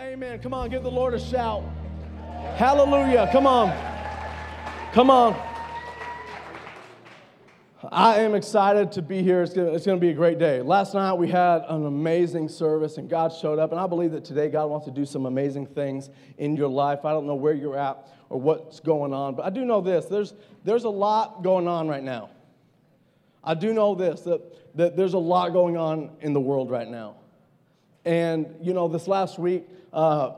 Amen. Come on, give the Lord a shout. Hallelujah. Come on. Come on. I am excited to be here. It's going, to, be a great day. Last night we had an amazing service and God showed up. And I believe that today God wants to do some amazing things in your life. I don't know where you're at or what's going on, but I do know this there's, there's a lot going on right now. I do know this that, that there's a lot going on in the world right now. And, you know, this last week, uh,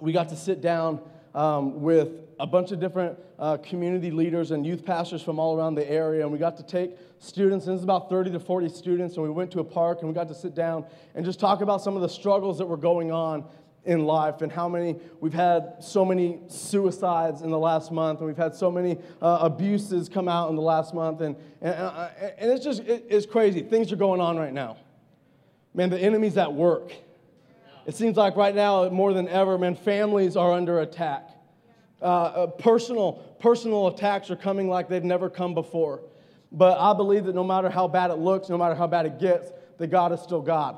we got to sit down um, with a bunch of different uh, community leaders and youth pastors from all around the area, and we got to take students, and it's about 30 to 40 students, and we went to a park and we got to sit down and just talk about some of the struggles that were going on in life and how many we've had so many suicides in the last month and we've had so many uh, abuses come out in the last month and, and, uh, and it's just it, it's crazy. Things are going on right now man the enemy's at work it seems like right now, more than ever, man, families are under attack. Uh, uh, personal, personal attacks are coming like they've never come before. But I believe that no matter how bad it looks, no matter how bad it gets, that God is still God.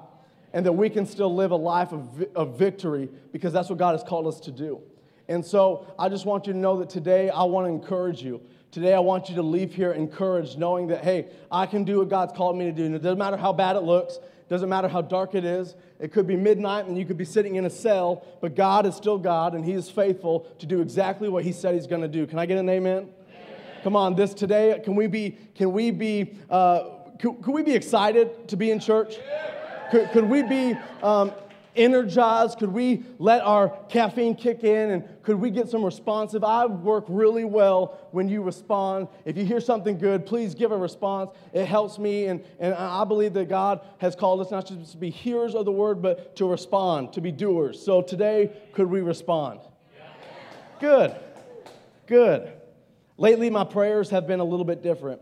And that we can still live a life of, of victory because that's what God has called us to do. And so I just want you to know that today I want to encourage you. Today I want you to leave here encouraged, knowing that, hey, I can do what God's called me to do. And it doesn't matter how bad it looks, doesn't matter how dark it is. It could be midnight and you could be sitting in a cell, but God is still God and He is faithful to do exactly what He said He's going to do. Can I get an amen? amen? Come on, this today, can we be, can we be, uh, could, could we be excited to be in church? Could, could we be um, energized? Could we let our caffeine kick in and could we get some responsive? I work really well when you respond. If you hear something good, please give a response. It helps me, and, and I believe that God has called us not just to be hearers of the word, but to respond, to be doers. So today, could we respond? Good, good. Lately, my prayers have been a little bit different.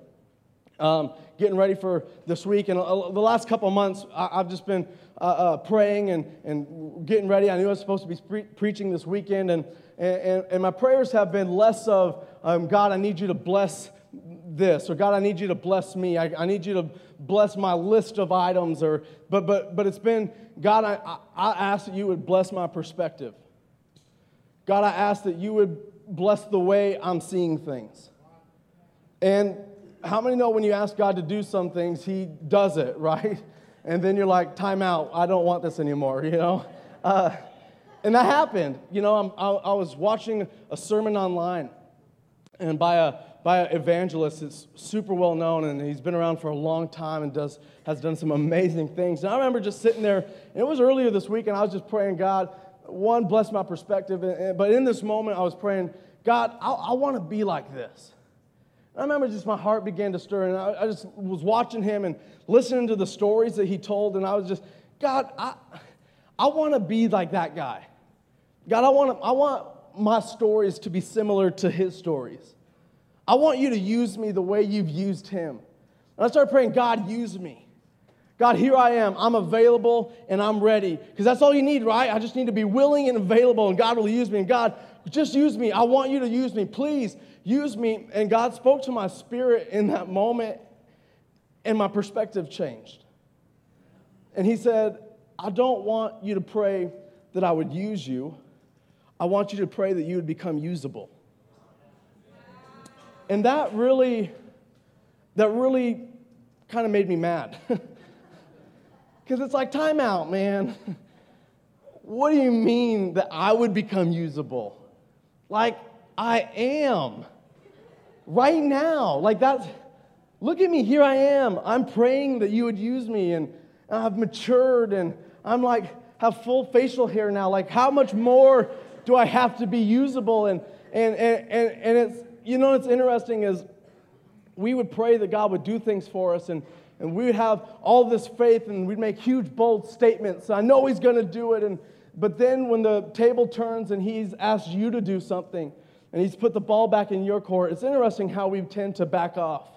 Um, getting ready for this week, and uh, the last couple months, I, have just been uh, uh, praying and, and getting ready. I knew I was supposed to be pre- preaching this weekend, and, and, and, my prayers have been less of, um, God, I need you to bless this, or God, I need you to bless me. I, I need you to bless my list of items, or, but, but, but it's been, God, I, I ask that you would bless my perspective. God, I ask that you would bless the way I'm seeing things. And how many know when you ask God to do some things, He does it, right? and then you're like, time out, I don't want this anymore, you know? Uh, and that happened. You know, I, I was watching a sermon online and by a, by an evangelist that's super well known and he's been around for a long time and does, has done some amazing things. And I remember just sitting there, and it was earlier this week, and I was just praying, God, one, bless my perspective. But in this moment, I was praying, God, I, I want to be like this. I remember just my heart began to stir, and I, I just was watching him and listening to the stories that he told, and I was just, God, I, I want to be like that guy. God, I want, I want my stories to be similar to his stories. I want you to use me the way you've used him. And I started praying, God, use me. God, here I am. I'm available and I'm ready. Because that's all you need, right? I just need to be willing and available, and God will use me. And God, just use me. I want you to use me. Please use me. And God spoke to my spirit in that moment, and my perspective changed. And He said, I don't want you to pray that I would use you. I want you to pray that you would become usable. And that really, that really kind of made me mad. Because it's like, timeout, man. what do you mean that I would become usable? Like, I am right now. Like that's, look at me, here I am. I'm praying that you would use me, and I've matured, and I'm like, have full facial hair now. Like, how much more do I have to be usable? And, and, and, and, and it's, you know, what's interesting is we would pray that God would do things for us, and, and we would have all this faith, and we'd make huge, bold statements. I know He's going to do it. And, but then when the table turns and He's asked you to do something, and he's put the ball back in your court, it's interesting how we tend to back off.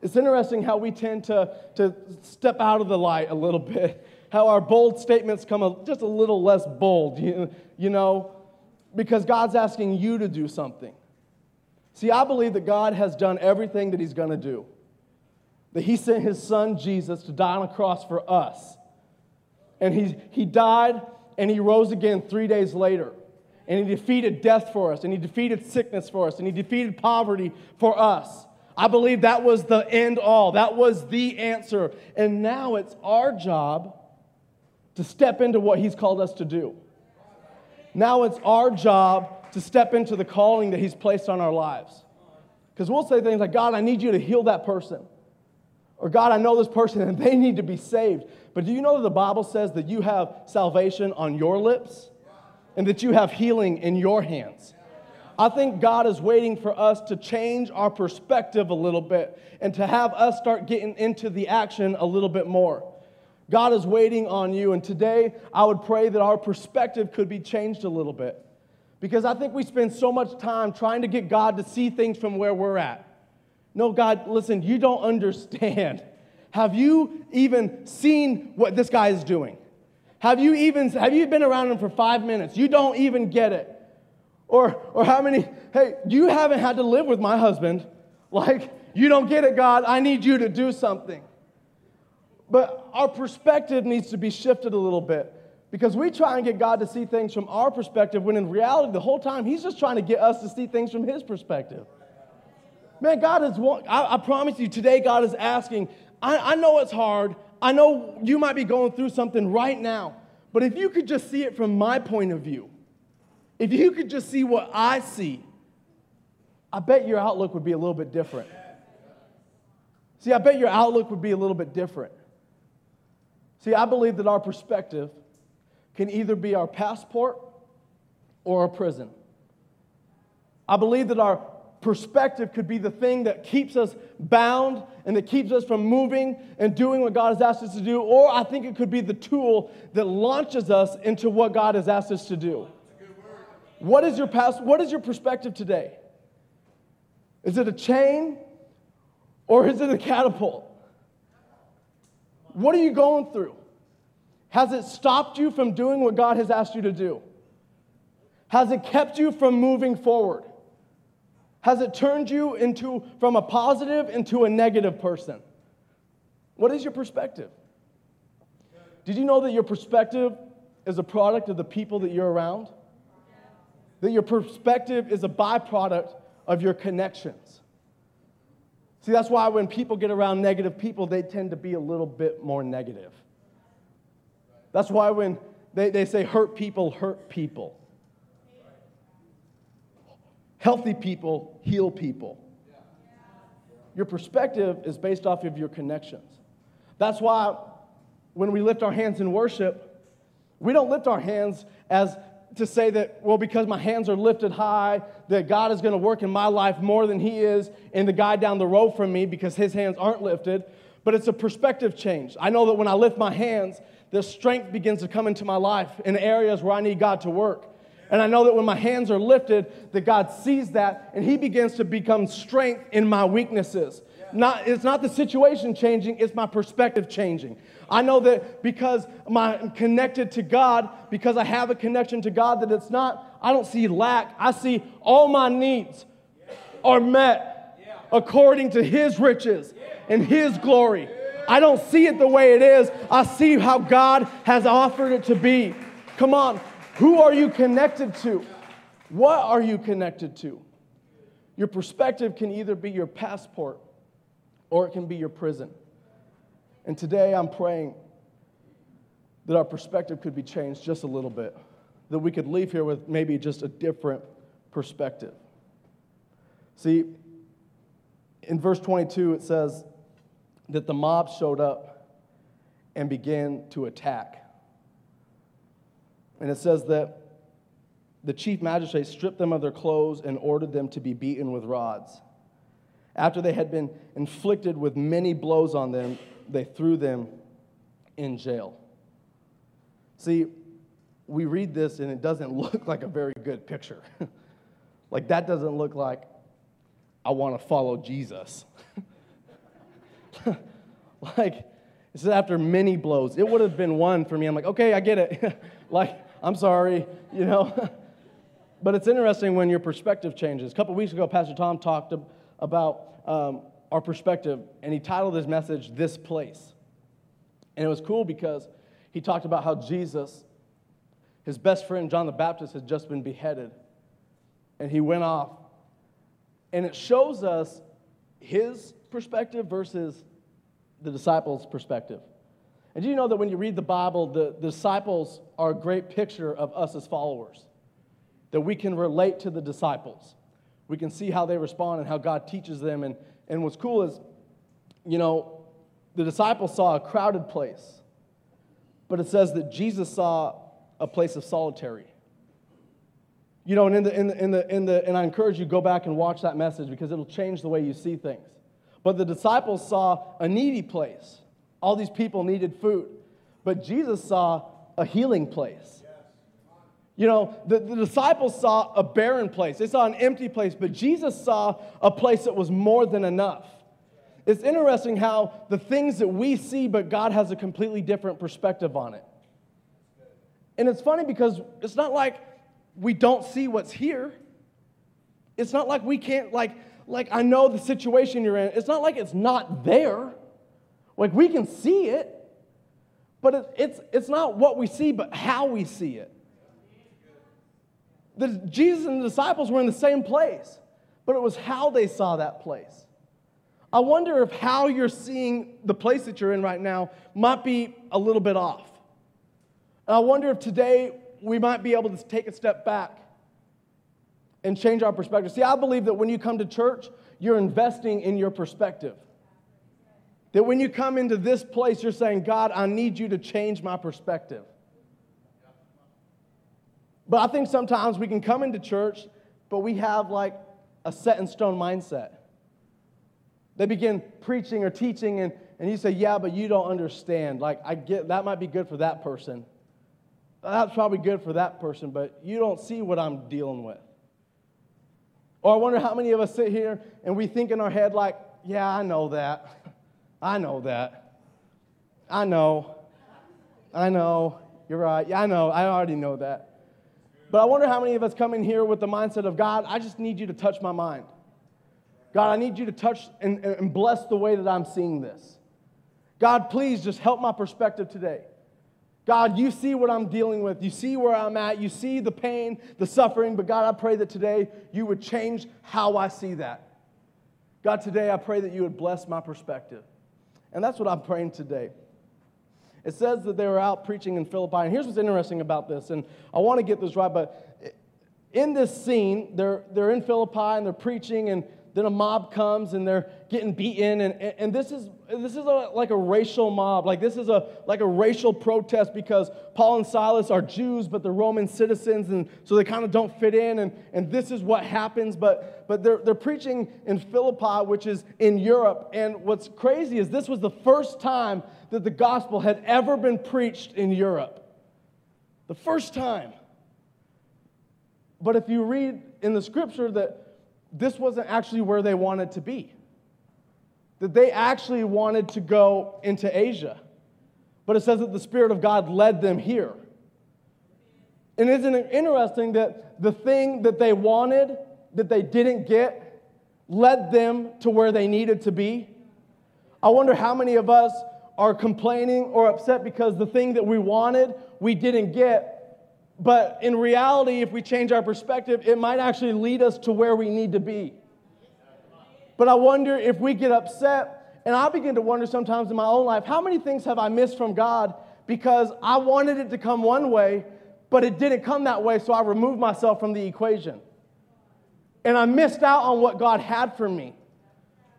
It's interesting how we tend to, to step out of the light a little bit, how our bold statements come a, just a little less bold, you, you know, because God's asking you to do something. See, I believe that God has done everything that He's going to do, that He sent His Son Jesus to die on a cross for us. And He, he died and he rose again three days later. And he defeated death for us, and he defeated sickness for us, and he defeated poverty for us. I believe that was the end all. That was the answer. And now it's our job to step into what he's called us to do. Now it's our job to step into the calling that he's placed on our lives. Because we'll say things like, God, I need you to heal that person. Or God, I know this person and they need to be saved. But do you know that the Bible says that you have salvation on your lips and that you have healing in your hands? I think God is waiting for us to change our perspective a little bit and to have us start getting into the action a little bit more. God is waiting on you, and today I would pray that our perspective could be changed a little bit. Because I think we spend so much time trying to get God to see things from where we're at. No, God, listen, you don't understand. Have you even seen what this guy is doing? Have you even have you been around him for five minutes? You don't even get it. Or or how many, hey, you haven't had to live with my husband. Like, you don't get it, God. I need you to do something. But our perspective needs to be shifted a little bit. Because we try and get God to see things from our perspective when in reality, the whole time, He's just trying to get us to see things from His perspective. Man, God is, I, I promise you, today God is asking, I, I know it's hard. I know you might be going through something right now, but if you could just see it from my point of view, if you could just see what I see, I bet your outlook would be a little bit different. See, I bet your outlook would be a little bit different. See, I believe that our perspective can either be our passport or a prison. I believe that our perspective could be the thing that keeps us bound and that keeps us from moving and doing what God has asked us to do, or I think it could be the tool that launches us into what God has asked us to do. What is your past, what is your perspective today? Is it a chain or is it a catapult? What are you going through? Has it stopped you from doing what God has asked you to do? Has it kept you from moving forward? Has it turned you into from a positive into a negative person? What is your perspective? Did you know that your perspective is a product of the people that you're around? That your perspective is a byproduct of your connections. See, that's why when people get around negative people, they tend to be a little bit more negative. That's why when they, they say hurt people hurt people, healthy people heal people. Your perspective is based off of your connections. That's why when we lift our hands in worship, we don't lift our hands as to say that, well, because my hands are lifted high, that God is going to work in my life more than He is in the guy down the road from me because his hands aren't lifted. But it's a perspective change. I know that when I lift my hands, the strength begins to come into my life in areas where I need God to work. And I know that when my hands are lifted, that God sees that and He begins to become strength in my weaknesses. Not, it's not the situation changing, it's my perspective changing. I know that because I'm connected to God, because I have a connection to God, that it's not, I don't see lack. I see all my needs are met according to His riches and His glory. I don't see it the way it is. I see how God has offered it to be. Come on. Who are you connected to? What are you connected to? Your perspective can either be your passport or it can be your prison. And today I'm praying that our perspective could be changed just a little bit, that we could leave here with maybe just a different perspective. See, in verse 22, it says, that the mob showed up and began to attack. And it says that the chief magistrate stripped them of their clothes and ordered them to be beaten with rods. After they had been inflicted with many blows on them, they threw them in jail. See, we read this and it doesn't look like a very good picture. like, that doesn't look like I want to follow Jesus. like, it says after many blows. It would have been one for me. I'm like, okay, I get it. like, I'm sorry, you know. but it's interesting when your perspective changes. A couple weeks ago, Pastor Tom talked about um, our perspective, and he titled his message, This Place. And it was cool because he talked about how Jesus His best friend, John the Baptist, had just been beheaded. And he went off. And it shows us his perspective versus the disciples' perspective. And do you know that when you read the Bible, the, the disciples are a great picture of us as followers? That we can relate to the disciples. We can see how they respond and how God teaches them. And, and what's cool is, you know, the disciples saw a crowded place, but it says that Jesus saw a place of solitary. You know, and in the, in the, in the, in the, and I encourage you go back and watch that message because it'll change the way you see things. But the disciples saw a needy place. All these people needed food. But Jesus saw a healing place. You know, the, the disciples saw a barren place, they saw an empty place, but Jesus saw a place that was more than enough. It's interesting how the things that we see, but God has a completely different perspective on it. And it's funny because it's not like we don't see what's here. It's not like we can't, like, like I know the situation you're in. It's not like it's not there. Like we can see it, but it, it's, it's not what we see, but how we see it. The, Jesus and the disciples were in the same place, but it was how they saw that place. I wonder if how you're seeing the place that you're in right now might be a little bit off. And I wonder if today we might be able to take a step back and change our perspective. See, I believe that when you come to church, you're investing in your perspective. That when you come into this place, you're saying, God, I need you to change my perspective. But I think sometimes we can come into church, but we have like a set in stone mindset. They begin preaching or teaching, and, and you say, Yeah, but you don't understand. Like, I get that might be good for that person. That's probably good for that person, but you don't see what I'm dealing with. Or I wonder how many of us sit here and we think in our head, like, Yeah, I know that. I know that. I know. I know. You're right. Yeah, I know. I already know that. But I wonder how many of us come in here with the mindset of God, I just need you to touch my mind. God, I need you to touch and, and bless the way that I'm seeing this. God, please just help my perspective today. God, you see what I'm dealing with. You see where I'm at. You see the pain, the suffering. But God, I pray that today you would change how I see that. God, today I pray that you would bless my perspective. And that's what I'm praying today. It says that they were out preaching in Philippi. And here's what's interesting about this, and I want to get this right, but in this scene, they're, they're in Philippi and they're preaching, and then a mob comes and they're getting beaten. And, and this is, this is a, like a racial mob. Like this is a, like a racial protest because Paul and Silas are Jews, but they're Roman citizens. And so they kind of don't fit in. And, and this is what happens. But, but they're, they're preaching in Philippi, which is in Europe. And what's crazy is this was the first time that the gospel had ever been preached in Europe. The first time. But if you read in the scripture that this wasn't actually where they wanted to be. That they actually wanted to go into Asia. But it says that the Spirit of God led them here. And isn't it interesting that the thing that they wanted, that they didn't get, led them to where they needed to be? I wonder how many of us are complaining or upset because the thing that we wanted, we didn't get, but in reality, if we change our perspective, it might actually lead us to where we need to be. But I wonder if we get upset, and I begin to wonder sometimes in my own life, how many things have I missed from God because I wanted it to come one way, but it didn't come that way, so I removed myself from the equation. And I missed out on what God had for me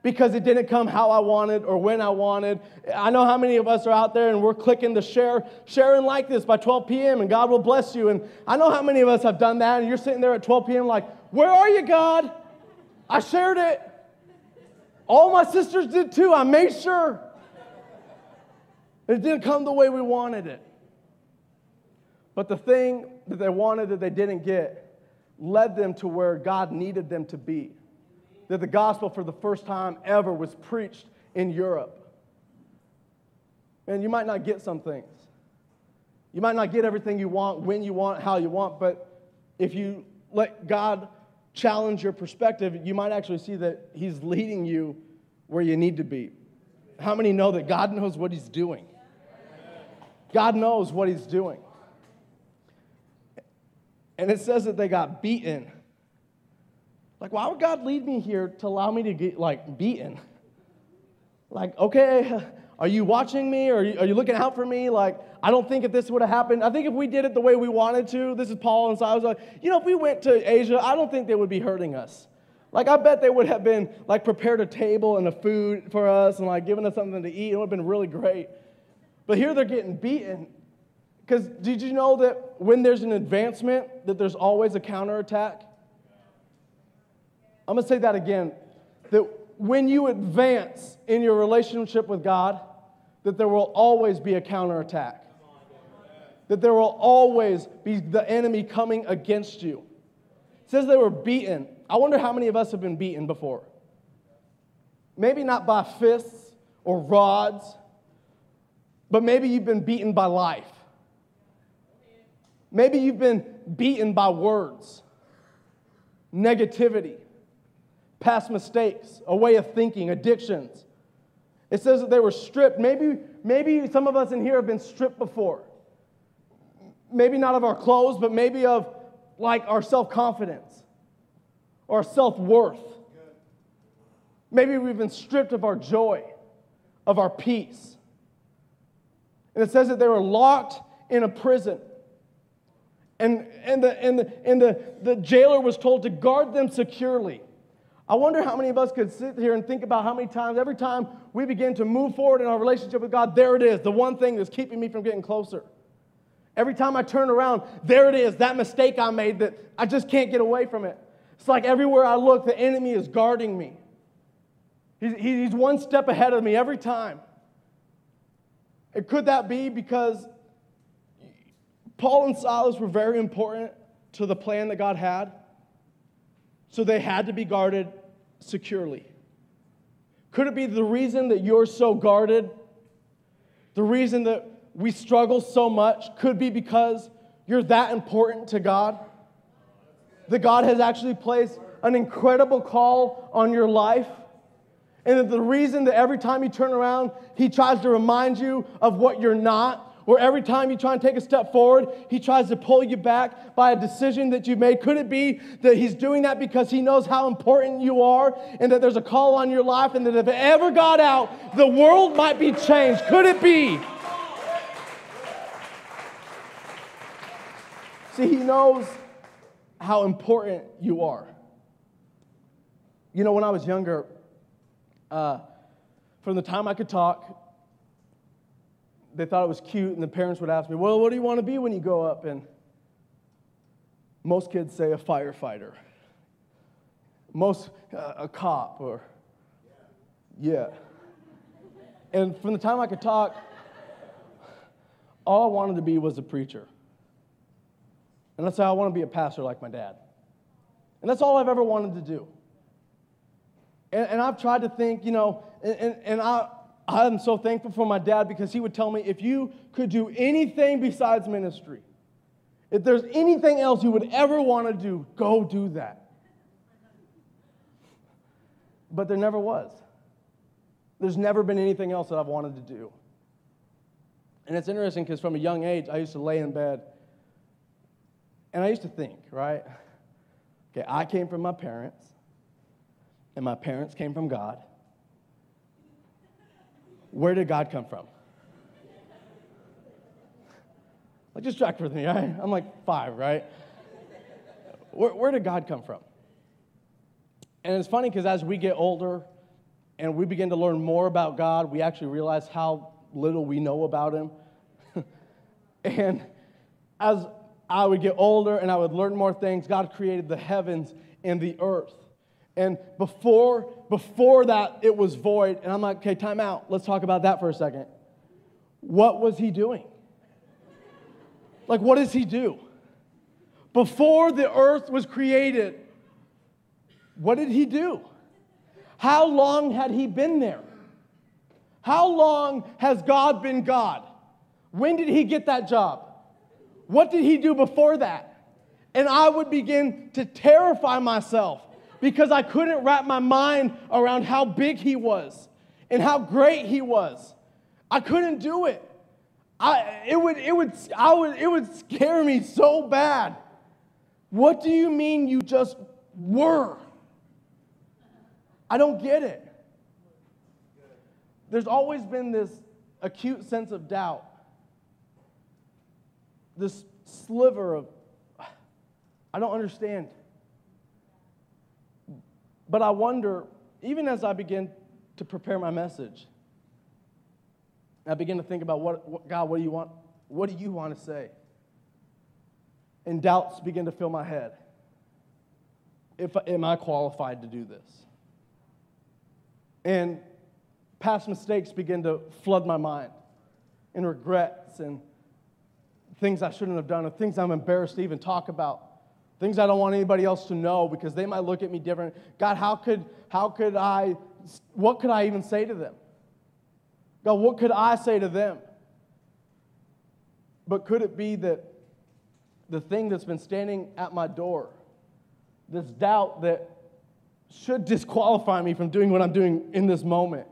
because it didn't come how I wanted or when I wanted. I know how many of us are out there and we're clicking the share, share and like this by 12 p.m. and God will bless you. And I know how many of us have done that and you're sitting there at 12 p.m. like, where are you, God? I shared it. All my sisters did too. I made sure. It didn't come the way we wanted it. But the thing that they wanted that they didn't get led them to where God needed them to be that the gospel for the first time ever was preached in Europe. And you might not get some things. You might not get everything you want, when you want, how you want, but if you let God challenge your perspective, you might actually see that He's leading you where you need to be. How many know that God knows what He's doing? God knows what He's doing. And it says that they got beaten. Like, why would God lead me here to allow me to get like beaten? Like, okay, are you watching me? Or are you, are you looking out for me? Like, I don't think if this would have happened, I think if we did it the way we wanted to, this is Paul and Silas, like, you know, if we went to Asia, I don't think they would be hurting us. Like, I bet they would have been, like, prepared a table and a food for us and, like, given us something to eat. It would have been really great. But here they're getting beaten. Because did you know that when there's an advancement, that there's always a counterattack? I'm going to say that again. That when you advance in your relationship with God, that there will always be a counterattack. That there will always be the enemy coming against you. It says they were beaten. I wonder how many of us have been beaten before. Maybe not by fists or rods, but maybe you've been beaten by life. Maybe you've been beaten by words, negativity, past mistakes, a way of thinking, addictions. It says that they were stripped. Maybe, maybe some of us in here have been stripped before. Maybe not of our clothes, but maybe of like our self confidence or self worth. Maybe we've been stripped of our joy, of our peace. And it says that they were locked in a prison. And, and, the, and, the, and the, the jailer was told to guard them securely. I wonder how many of us could sit here and think about how many times, every time we begin to move forward in our relationship with God, there it is, the one thing that's keeping me from getting closer. Every time I turn around, there it is, that mistake I made that I just can't get away from it. It's like everywhere I look, the enemy is guarding me. He's, he's one step ahead of me every time. And could that be because Paul and Silas were very important to the plan that God had? So they had to be guarded securely. Could it be the reason that you're so guarded? The reason that we struggle so much could be because you're that important to God? That God has actually placed an incredible call on your life? And that the reason that every time you turn around, He tries to remind you of what you're not where every time you try and take a step forward, he tries to pull you back by a decision that you made? Could it be that he's doing that because he knows how important you are and that there's a call on your life and that if it ever got out, the world might be changed? Could it be? See, he knows how important you are. You know, when I was younger, uh, from the time I could talk they thought it was cute, and the parents would ask me, Well, what do you want to be when you grow up? And most kids say a firefighter, most uh, a cop, or yeah. And from the time I could talk, all I wanted to be was a preacher. And that's how I want to be a pastor like my dad. And that's all I've ever wanted to do. And, and I've tried to think, you know, and, and, and I, I'm so thankful for my dad because he would tell me if you could do anything besides ministry, if there's anything else you would ever want to do, go do that. But there never was. There's never been anything else that I've wanted to do. And it's interesting because from a young age, I used to lay in bed and I used to think, right? Okay, I came from my parents, and my parents came from God, where did God come from? Like, just track with me, right? I'm like five, right? Where, where did God come from? And it's funny because as we get older and we begin to learn more about God, we actually realize how little we know about Him. and as I would get older and I would learn more things, God created the heavens and the earth. And before, before that, it was void. And I'm like, okay, time out. Let's talk about that for a second. What was he doing? Like, what does he do? Before the earth was created, what did he do? How long had he been there? How long has God been God? When did he get that job? What did he do before that? And I would begin to terrify myself because I couldn't wrap my mind around how big he was and how great he was. I couldn't do it. I, it, would, it, would, I would, it would scare me so bad. What do you mean you just were? I don't get it. There's always been this acute sense of doubt, this sliver of, I don't understand. But I wonder, even as I begin to prepare my message, I begin to think about what, what God, what do you want? What do you want to say? And doubts begin to fill my head. If am I qualified to do this? And past mistakes begin to flood my mind, and regrets and things I shouldn't have done, and things I'm embarrassed to even talk about, things I don't want anybody else to know because they might look at me different. God, how could how could I? What could I even say to them? God, what could I say to them? But could it be that the thing that's been standing at my door, this doubt that should disqualify me from doing what I'm doing in this moment,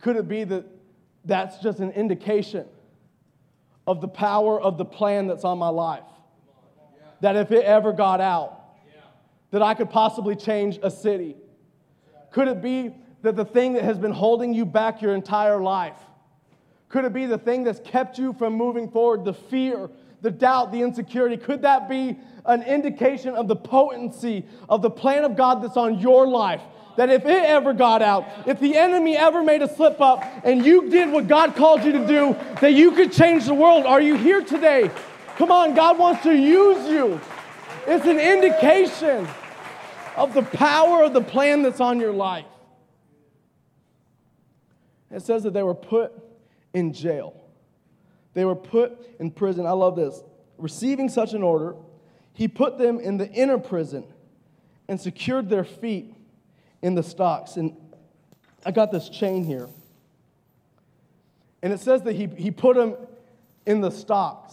could it be that that's just an indication of the power of the plan that's on my life? That if it ever got out, that I could possibly change a city? Could it be that the thing that has been holding you back your entire life? Could it be the thing that's kept you from moving forward, the fear, the doubt, the insecurity? Could that be an indication of the potency of the plan of God that's on your life? That if it ever got out, if the enemy ever made a slip up and you did what God called you to do, that you could change the world. Are you here today? Come on, God wants to use you. It's an indication of the power of the plan that's on your life. It says that they were put in jail. They were put in prison. I love this. Receiving such an order, he put them in the inner prison and secured their feet in the stocks. And I got this chain here. And it says that he, he put them in the stocks.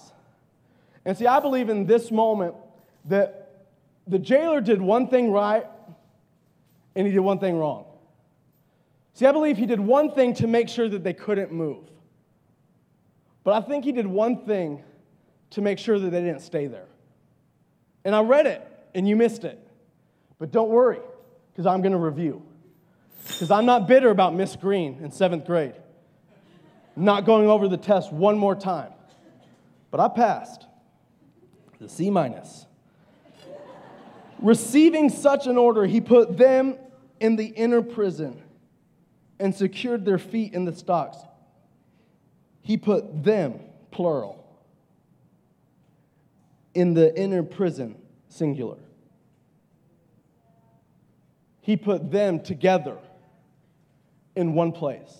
And see, I believe in this moment that the jailer did one thing right and he did one thing wrong. See, I believe he did one thing to make sure that they couldn't move. But I think he did one thing to make sure that they didn't stay there. And I read it, and you missed it. But don't worry, because I'm going to review. Because I'm not bitter about Miss Green in seventh grade. Not going over the test one more time. But I passed the C minus. Receiving such an order, he put them in the inner prison and secured their feet in the stocks. He put them, plural, in the inner prison, singular. He put them together in one place.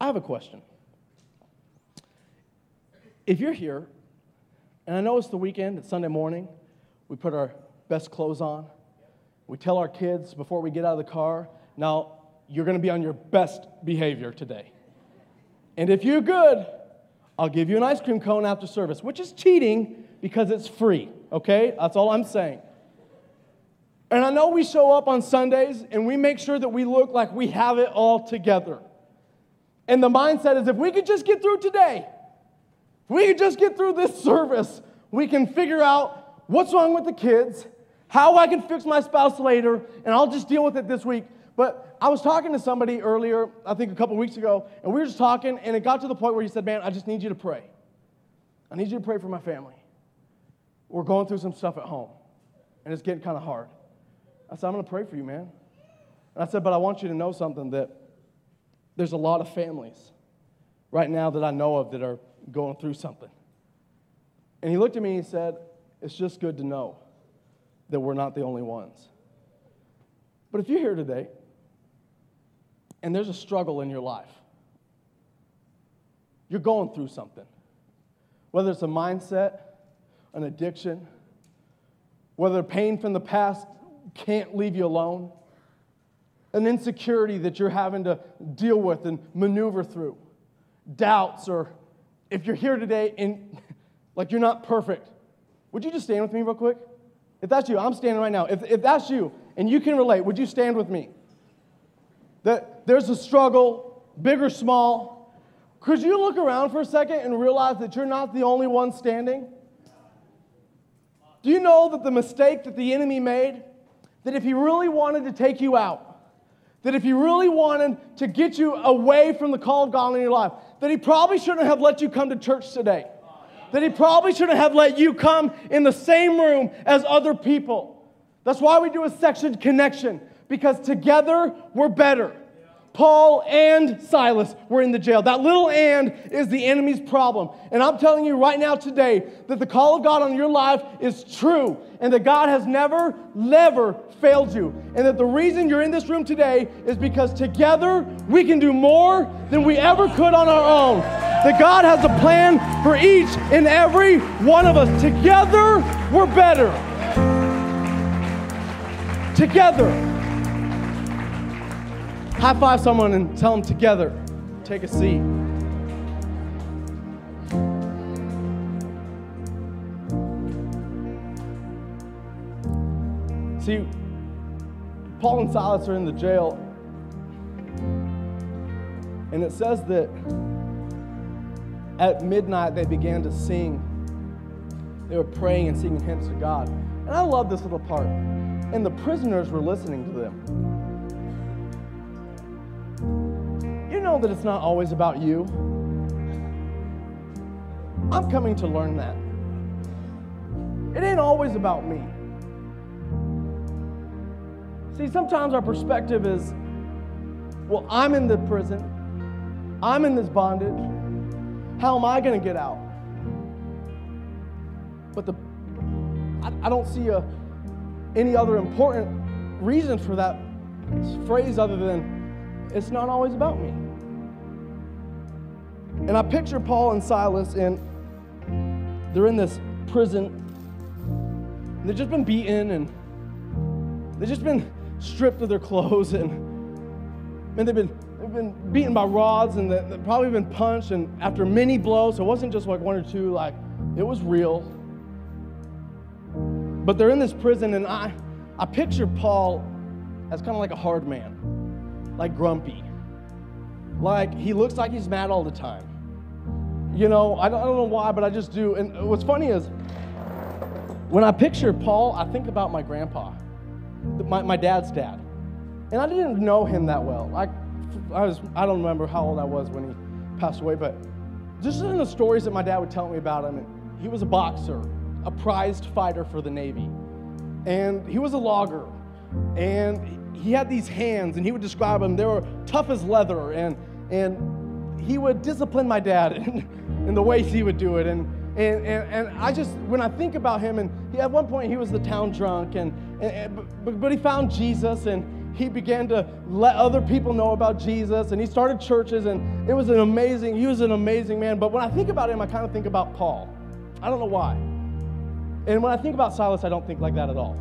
I have a question. If you're here, and I know it's the weekend, it's Sunday morning, we put our best clothes on, we tell our kids before we get out of the car, now you're going to be on your best behavior today. And if you're good, I'll give you an ice cream cone after service, which is cheating because it's free, okay? That's all I'm saying. And I know we show up on Sundays and we make sure that we look like we have it all together. And the mindset is if we could just get through today, we just get through this service, we can figure out what's wrong with the kids, how I can fix my spouse later, and I'll just deal with it this week. But I was talking to somebody earlier, I think a couple weeks ago, and we were just talking, and it got to the point where he said, Man, I just need you to pray. I need you to pray for my family. We're going through some stuff at home, and it's getting kind of hard. I said, I'm going to pray for you, man. And I said, But I want you to know something that there's a lot of families right now that I know of that are going through something. And he looked at me and he said, It's just good to know that we're not the only ones. But if you're here today and there's a struggle in your life, you're going through something, whether it's a mindset, an addiction, whether pain from the past can't leave you alone, an insecurity that you're having to deal with and maneuver through, doubts, or if you're here today and like you're not perfect, would you just stand with me real quick? If that's you, I'm standing right now. If, if that's you, and you can relate, would you stand with me? That there's a struggle, big or small. Could you look around for a second and realize that you're not the only one standing? Do you know that the mistake that the enemy made, that if he really wanted to take you out, that if he really wanted to get you away from the call of God in your life, that he probably shouldn't have let you come to church today. That he probably shouldn't have let you come in the same room as other people. That's why we do a section connection, because together we're better. Paul and Silas were in the jail. That little and is the enemy's problem. And I'm telling you right now today that the call of God on your life is true and that God has never, never failed you. And that the reason you're in this room today is because together we can do more than we ever could on our own. That God has a plan for each and every one of us. Together we're better. Together. High five someone and tell them together, take a seat. See, Paul and Silas are in the jail, and it says that at midnight they began to sing. They were praying and singing hymns to God. And I love this little part. And the prisoners were listening to them. Know that it's not always about you? I'm coming to learn that. It ain't always about me. See, sometimes our perspective is, well, I'm in the prison, I'm in this bondage. How am I going to get out? But the, I, I don't see a, any other important reason for that phrase other than it's not always about me. And I picture Paul and Silas, and they're in this prison. They've just been beaten, and they've just been stripped of their clothes, and, and they've been they've been beaten by rods, and they've probably been punched. And after many blows, so it wasn't just like one or two, like it was real. But they're in this prison, and I, I picture Paul as kind of like a hard man, like grumpy. Like he looks like he's mad all the time. You know, I don't, I don't know why, but I just do. And what's funny is when I picture Paul, I think about my grandpa, my, my dad's dad. And I didn't know him that well. I, I, was, I don't remember how old I was when he passed away, but just in the stories that my dad would tell me about him, he was a boxer, a prized fighter for the Navy. And he was a logger. And he had these hands, and he would describe them. They were tough as leather. And, and he would discipline my dad. And, the ways he would do it. And, and, and, and I just, when I think about him, and he, at one point he was the town drunk, and, and but, but he found Jesus and he began to let other people know about Jesus and he started churches and it was an amazing, he was an amazing man. But when I think about him, I kind of think about Paul. I don't know why. And when I think about Silas, I don't think like that at all.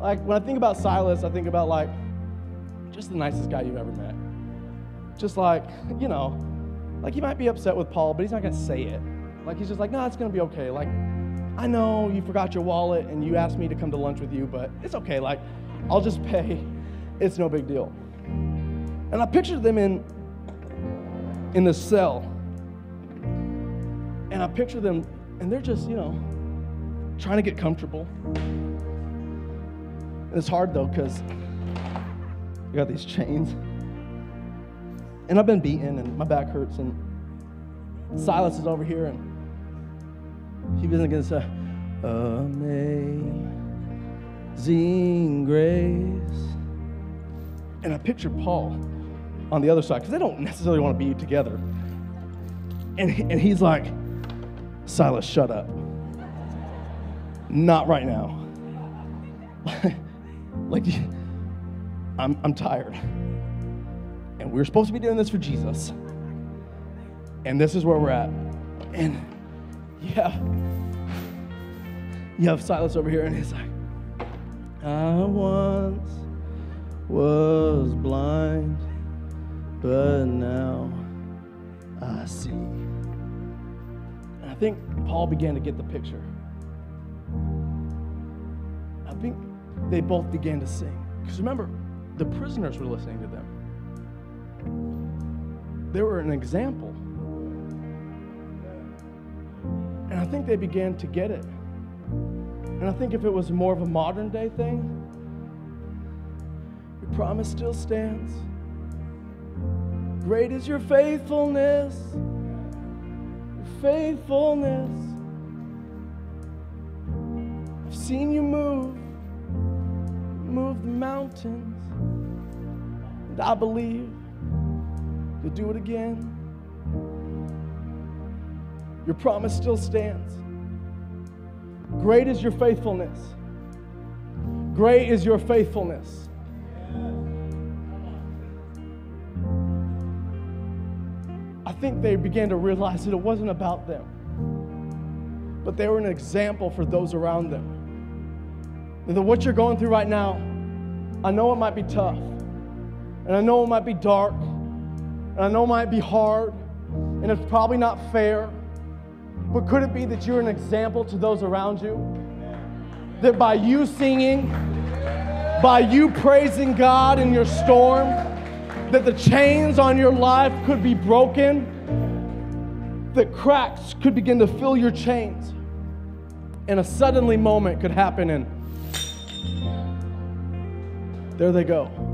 Like when I think about Silas, I think about like just the nicest guy you've ever met. Just like, you know, like he might be upset with Paul, but he's not going to say it. Like he's just like, no, it's going to be okay. Like, I know you forgot your wallet and you asked me to come to lunch with you, but it's okay. Like, I'll just pay. It's no big deal. And I pictured them in in the cell. And I picture them, and they're just, you know, trying to get comfortable. And it's hard though, because you got these chains. And I've been beaten and my back hurts. And Silas is over here and he isn't going to say, Amazing grace. And I picture Paul on the other side because they don't necessarily want to be together. And, and he's like, Silas, shut up. Not right now. like, I'm, I'm tired. We are supposed to be doing this for Jesus. And this is where we're at. And yeah, you have Silas over here, and he's like, I once was blind, but now I see. And I think Paul began to get the picture. I think they both began to sing. Because remember, the prisoners were listening to them they were an example. And I think they began to get it. And I think if it was more of a modern day thing, your promise still stands. Great is your faithfulness, your faithfulness. I've seen you move, move the mountains, and I believe you'll do it again. Your promise still stands. Great is your faithfulness. Great is your faithfulness. I think they began to realize that it wasn't about them, but they were an example for those around them. That what you're going through right now, I know it might be tough, and I know it might be dark, and I know it might be hard, and it's probably not fair. But could it be that you're an example to those around you? That by you singing, by you praising God in your storm, that the chains on your life could be broken, that cracks could begin to fill your chains, and a suddenly moment could happen, and there they go.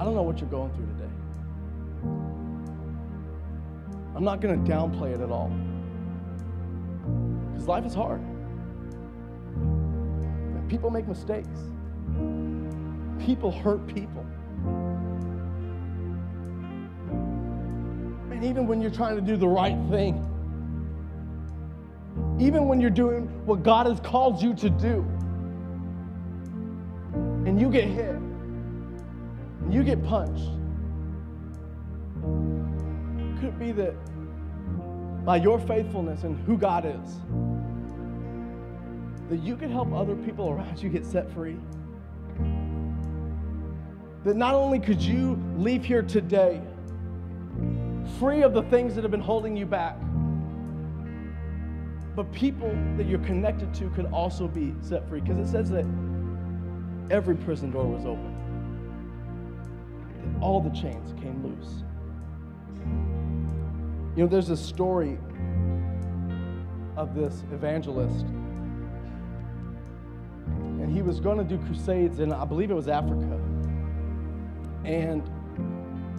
I don't know what you're going through today. I'm not going to downplay it at all. Because life is hard. People make mistakes. People hurt people. And even when you're trying to do the right thing, even when you're doing what God has called you to do, and you get hit, you get punched, could it be that by your faithfulness and who God is, that you could help other people around you get set free? That not only could you leave here today free of the things that have been holding you back, but people that you're connected to could also be set free. Because it says that every prison door was open, all the chains came loose. You know, there's a story of this evangelist, and he was going to do crusades in, I believe it was Africa. And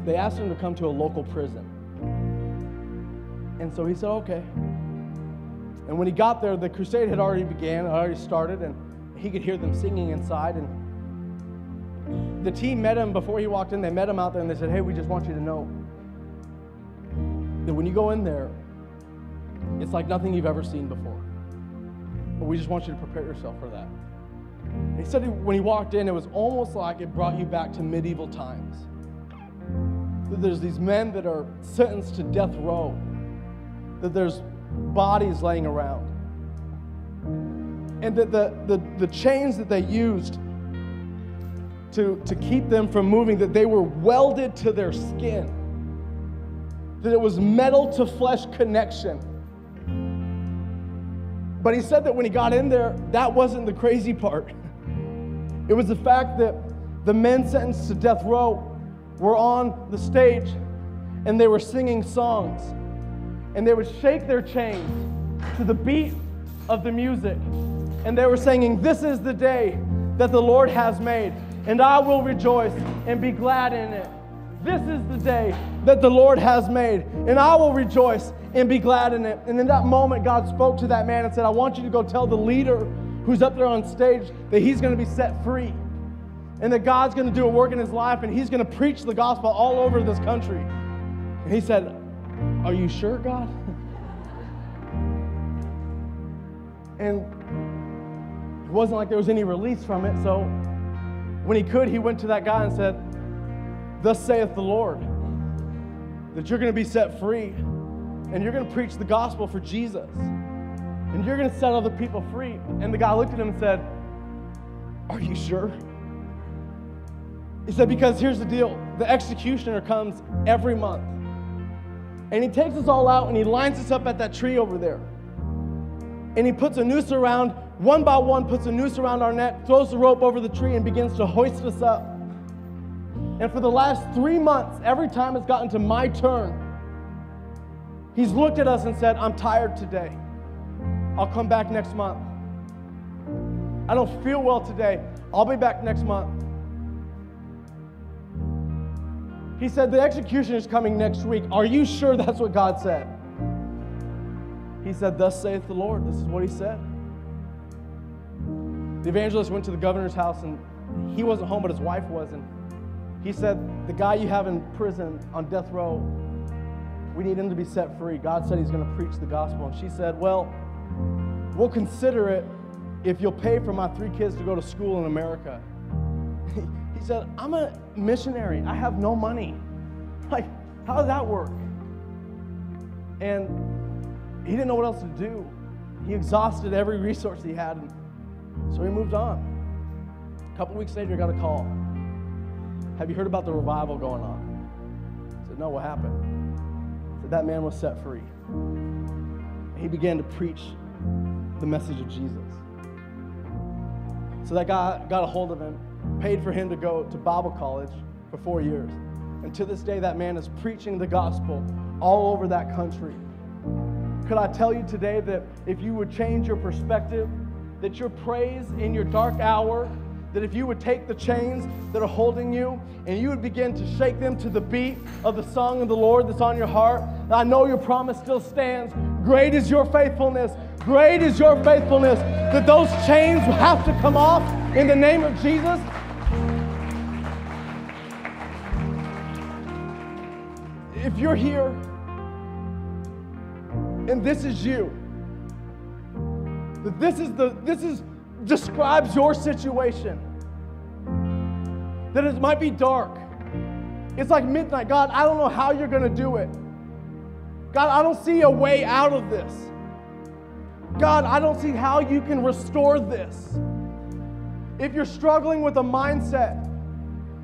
they asked him to come to a local prison. And so he said, okay. And when he got there, the crusade had already began, already started, and he could hear them singing inside. And the team met him before he walked in. They met him out there and they said, hey, we just want you to know that when you go in there, it's like nothing you've ever seen before. But we just want you to prepare yourself for that. He said when he walked in, it was almost like it brought you back to medieval times. That there's these men that are sentenced to death row, that there's bodies laying around, and that the, the, the chains that they used to, to keep them from moving, that they were welded to their skin, that it was metal to flesh connection. But he said that when he got in there, that wasn't the crazy part. It was the fact that the men sentenced to death row were on the stage and they were singing songs. And they would shake their chains to the beat of the music. And they were singing, This is the day that the Lord has made, and I will rejoice and be glad in it. This is the day that the Lord has made, and I will rejoice and be glad in it. And in that moment, God spoke to that man and said, I want you to go tell the leader who's up there on stage that he's going to be set free and that God's going to do a work in his life and he's going to preach the gospel all over this country. And he said, Are you sure, God? and it wasn't like there was any release from it. So when he could, he went to that guy and said, Thus saith the Lord, that you're going to be set free and you're going to preach the gospel for Jesus and you're going to set other people free. And the guy looked at him and said, Are you sure? He said, Because here's the deal the executioner comes every month. And he takes us all out and he lines us up at that tree over there. And he puts a noose around, one by one, puts a noose around our neck, throws the rope over the tree, and begins to hoist us up. And for the last three months, every time it's gotten to my turn, he's looked at us and said, I'm tired today. I'll come back next month. I don't feel well today. I'll be back next month. He said, The execution is coming next week. Are you sure that's what God said? He said, Thus saith the Lord. This is what he said. The evangelist went to the governor's house and he wasn't home, but his wife was. And he said, The guy you have in prison on death row, we need him to be set free. God said he's going to preach the gospel. And she said, Well, we'll consider it if you'll pay for my three kids to go to school in America. He said, I'm a missionary. I have no money. Like, how does that work? And he didn't know what else to do. He exhausted every resource he had. And so he moved on. A couple weeks later, he got a call. Have you heard about the revival going on? I said, No, what happened? I said, That man was set free. And He began to preach the message of Jesus. So that guy got a hold of him paid for him to go to Bible college for four years. And to this day, that man is preaching the gospel all over that country. Could I tell you today that if you would change your perspective, that your praise in your dark hour, that if you would take the chains that are holding you and you would begin to shake them to the beat of the song of the Lord that's on your heart, I know your promise still stands. Great is your faithfulness. Great is your faithfulness. That those chains will have to come off in the name of Jesus. If you're here and this is you, that this is the this is describes your situation. That it might be dark. It's like midnight. God, I don't know how you're going to do it. God, I don't see a way out of this. God, I don't see how you can restore this. If you're struggling with a mindset,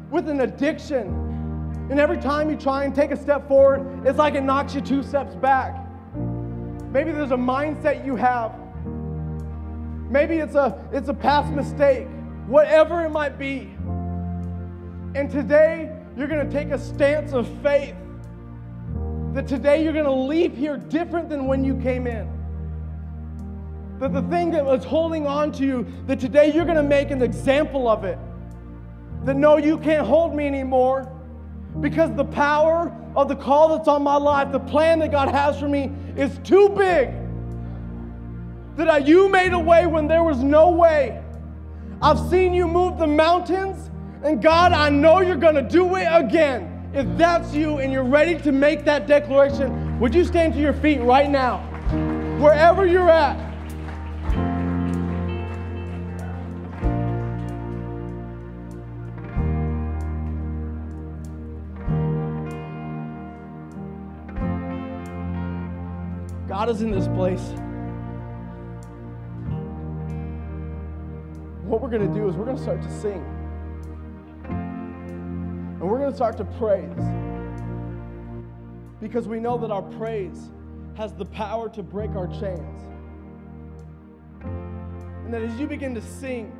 with an addiction, and every time you try and take a step forward, it's like it knocks you two steps back. Maybe there's a mindset you have. Maybe it's a it's a past mistake. Whatever it might be. And today you're going to take a stance of faith. That today you're going to leave here different than when you came in. That the thing that was holding on to you, that today you're going to make an example of it. That no, you can't hold me anymore because the power of the call that's on my life, the plan that God has for me is too big. That you made a way when there was no way. I've seen you move the mountains, and God, I know you're going to do it again. If that's you and you're ready to make that declaration, would you stand to your feet right now? Wherever you're at. God is in this place. What we're going to do is we're going to start to sing. And we're going to start to praise. Because we know that our praise has the power to break our chains. And that as you begin to sing,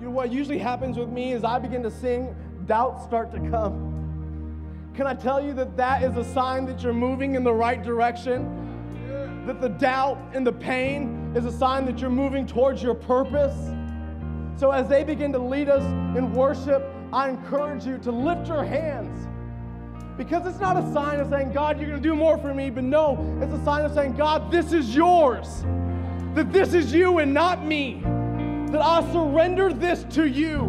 you know what usually happens with me is I begin to sing, doubts start to come. Can I tell you that that is a sign that you're moving in the right direction? That the doubt and the pain is a sign that you're moving towards your purpose? So, as they begin to lead us in worship, I encourage you to lift your hands. Because it's not a sign of saying, God, you're going to do more for me, but no, it's a sign of saying, God, this is yours. That this is you and not me. That I surrender this to you.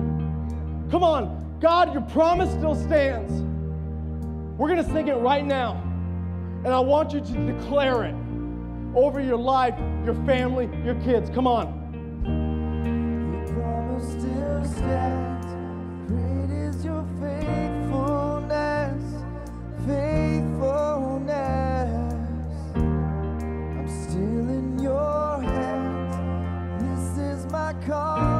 Come on, God, your promise still stands. We're going to sing it right now. And I want you to declare it over your life, your family, your kids. Come on. Your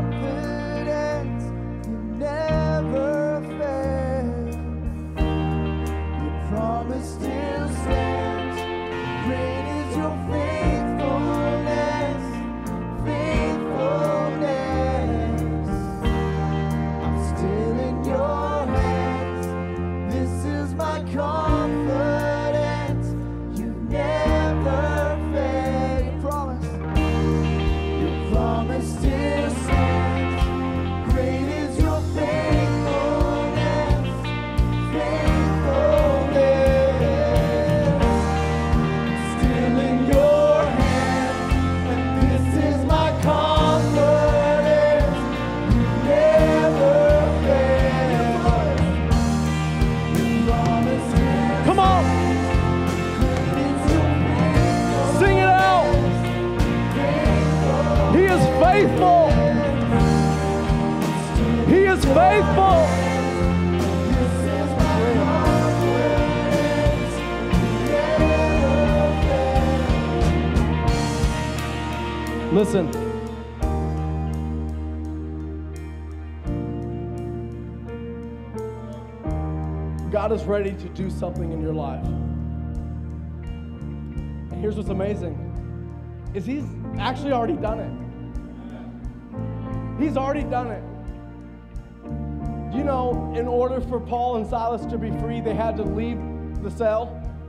is ready to do something in your life. And here's what's amazing is he's actually already done it. He's already done it. You know, in order for Paul and Silas to be free, they had to leave the cell.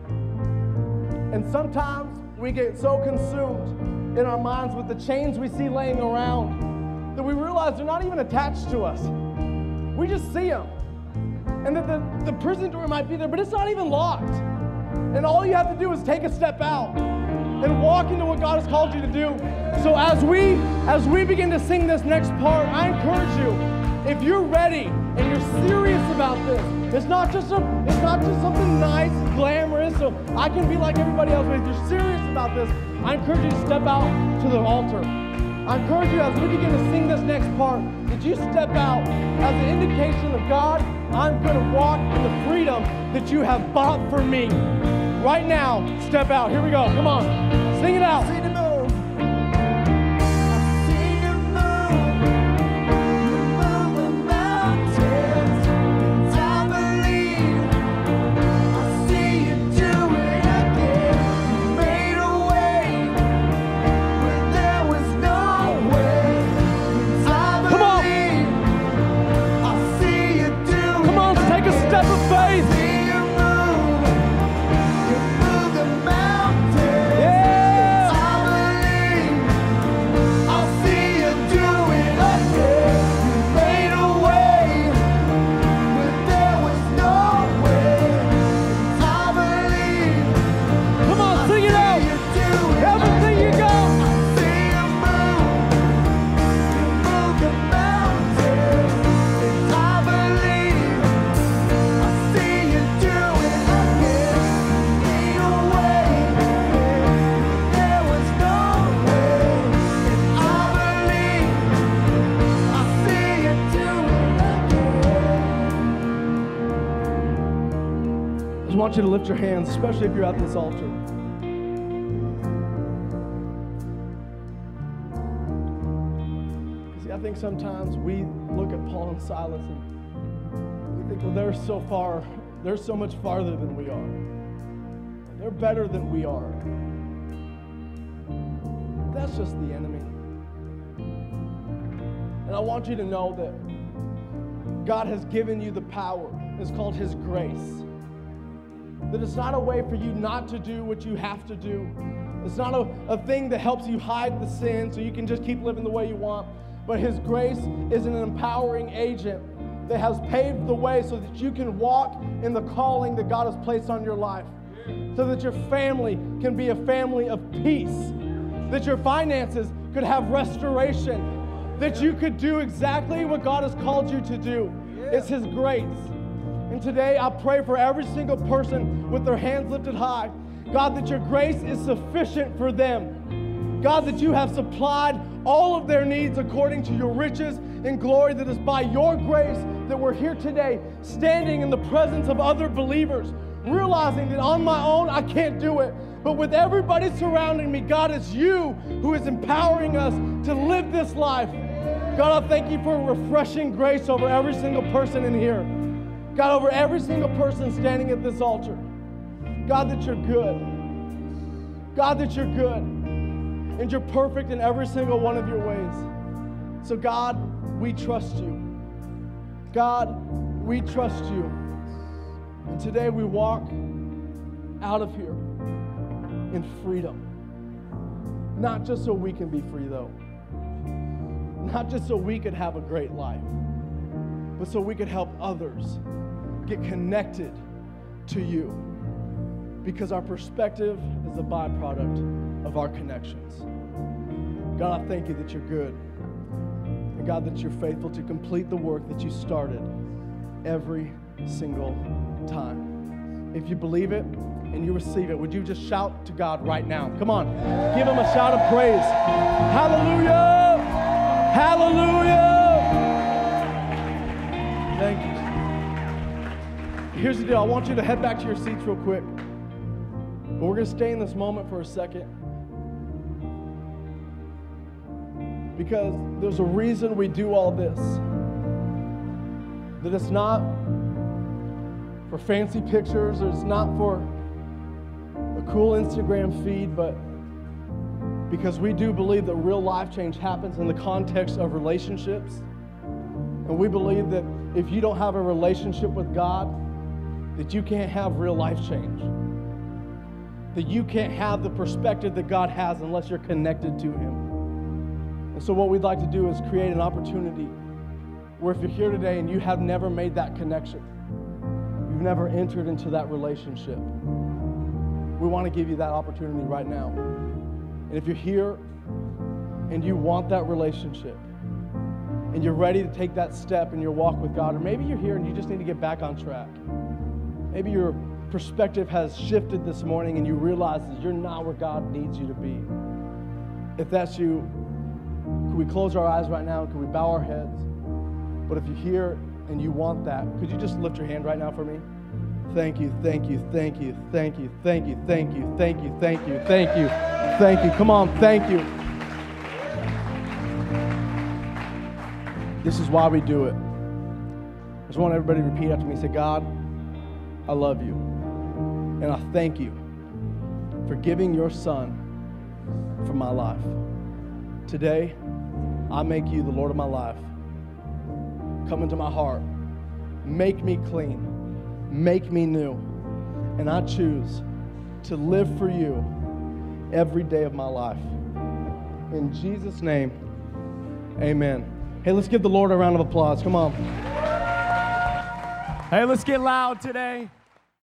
And sometimes we get so consumed in our minds with the chains we see laying around that we realize they're not even attached to us. We just see them. And that the, the prison door might be there, but it's not even locked. And all you have to do is take a step out and walk into what God has called you to do. So as we as we begin to sing this next part, I encourage you, if you're ready and you're serious about this, it's not just a, it's not just something nice, glamorous, so I can be like everybody else. But if you're serious about this, I encourage you to step out to the altar. I encourage you as we begin to sing this next part, you step out as an indication of God, I'm going to walk in the freedom that you have bought for me. Right now, step out. Here we go. Come on. Sing it out. Want you to lift your hands, especially if you're at this altar. See, I think sometimes we look at Paul and Silas and we think, well, they're so far, they're so much farther than we are. They're better than we are. That's just the enemy. And I want you to know that God has given you the power. It's called His grace. That it's not a way for you not to do what you have to do. It's not a, a thing that helps you hide the sin so you can just keep living the way you want. But His grace is an empowering agent that has paved the way so that you can walk in the calling that God has placed on your life. So that your family can be a family of peace. That your finances could have restoration. That you could do exactly what God has called you to do. It's His grace. And today I pray for every single person with their hands lifted high. God, that your grace is sufficient for them. God, that you have supplied all of their needs according to your riches and glory, that is by your grace that we're here today, standing in the presence of other believers, realizing that on my own I can't do it. But with everybody surrounding me, God, it's you who is empowering us to live this life. God, I thank you for refreshing grace over every single person in here. God, over every single person standing at this altar. God, that you're good. God, that you're good. And you're perfect in every single one of your ways. So, God, we trust you. God, we trust you. And today we walk out of here in freedom. Not just so we can be free, though. Not just so we could have a great life, but so we could help others get connected to you. Because our perspective is a byproduct of our connections. God, I thank you that you're good. And God, that you're faithful to complete the work that you started every single time. If you believe it and you receive it, would you just shout to God right now? Come on, give him a shout of praise. Hallelujah! Hallelujah. Thank you. Here's the deal I want you to head back to your seats real quick. But we're going to stay in this moment for a second. Because there's a reason we do all this. That it's not for fancy pictures, or it's not for a cool Instagram feed, but because we do believe that real life change happens in the context of relationships. And we believe that if you don't have a relationship with God, that you can't have real life change. That you can't have the perspective that God has unless you're connected to Him. And so, what we'd like to do is create an opportunity where if you're here today and you have never made that connection, you've never entered into that relationship, we want to give you that opportunity right now. And if you're here and you want that relationship, and you're ready to take that step in your walk with God, or maybe you're here and you just need to get back on track. Maybe your perspective has shifted this morning and you realize that you're not where God needs you to be. If that's you, could we close our eyes right now? Could we bow our heads? But if you're here and you want that, could you just lift your hand right now for me? Thank you, thank you, thank you, thank you, thank you, thank you, thank you, thank you, thank you, thank you. Come on, thank you. This is why we do it. I just want everybody to repeat after me. Say, God, I love you. And I thank you for giving your son for my life. Today, I make you the Lord of my life. Come into my heart. Make me clean. Make me new. And I choose to live for you every day of my life. In Jesus' name, amen. Hey, let's give the Lord a round of applause. Come on. Hey, let's get loud today.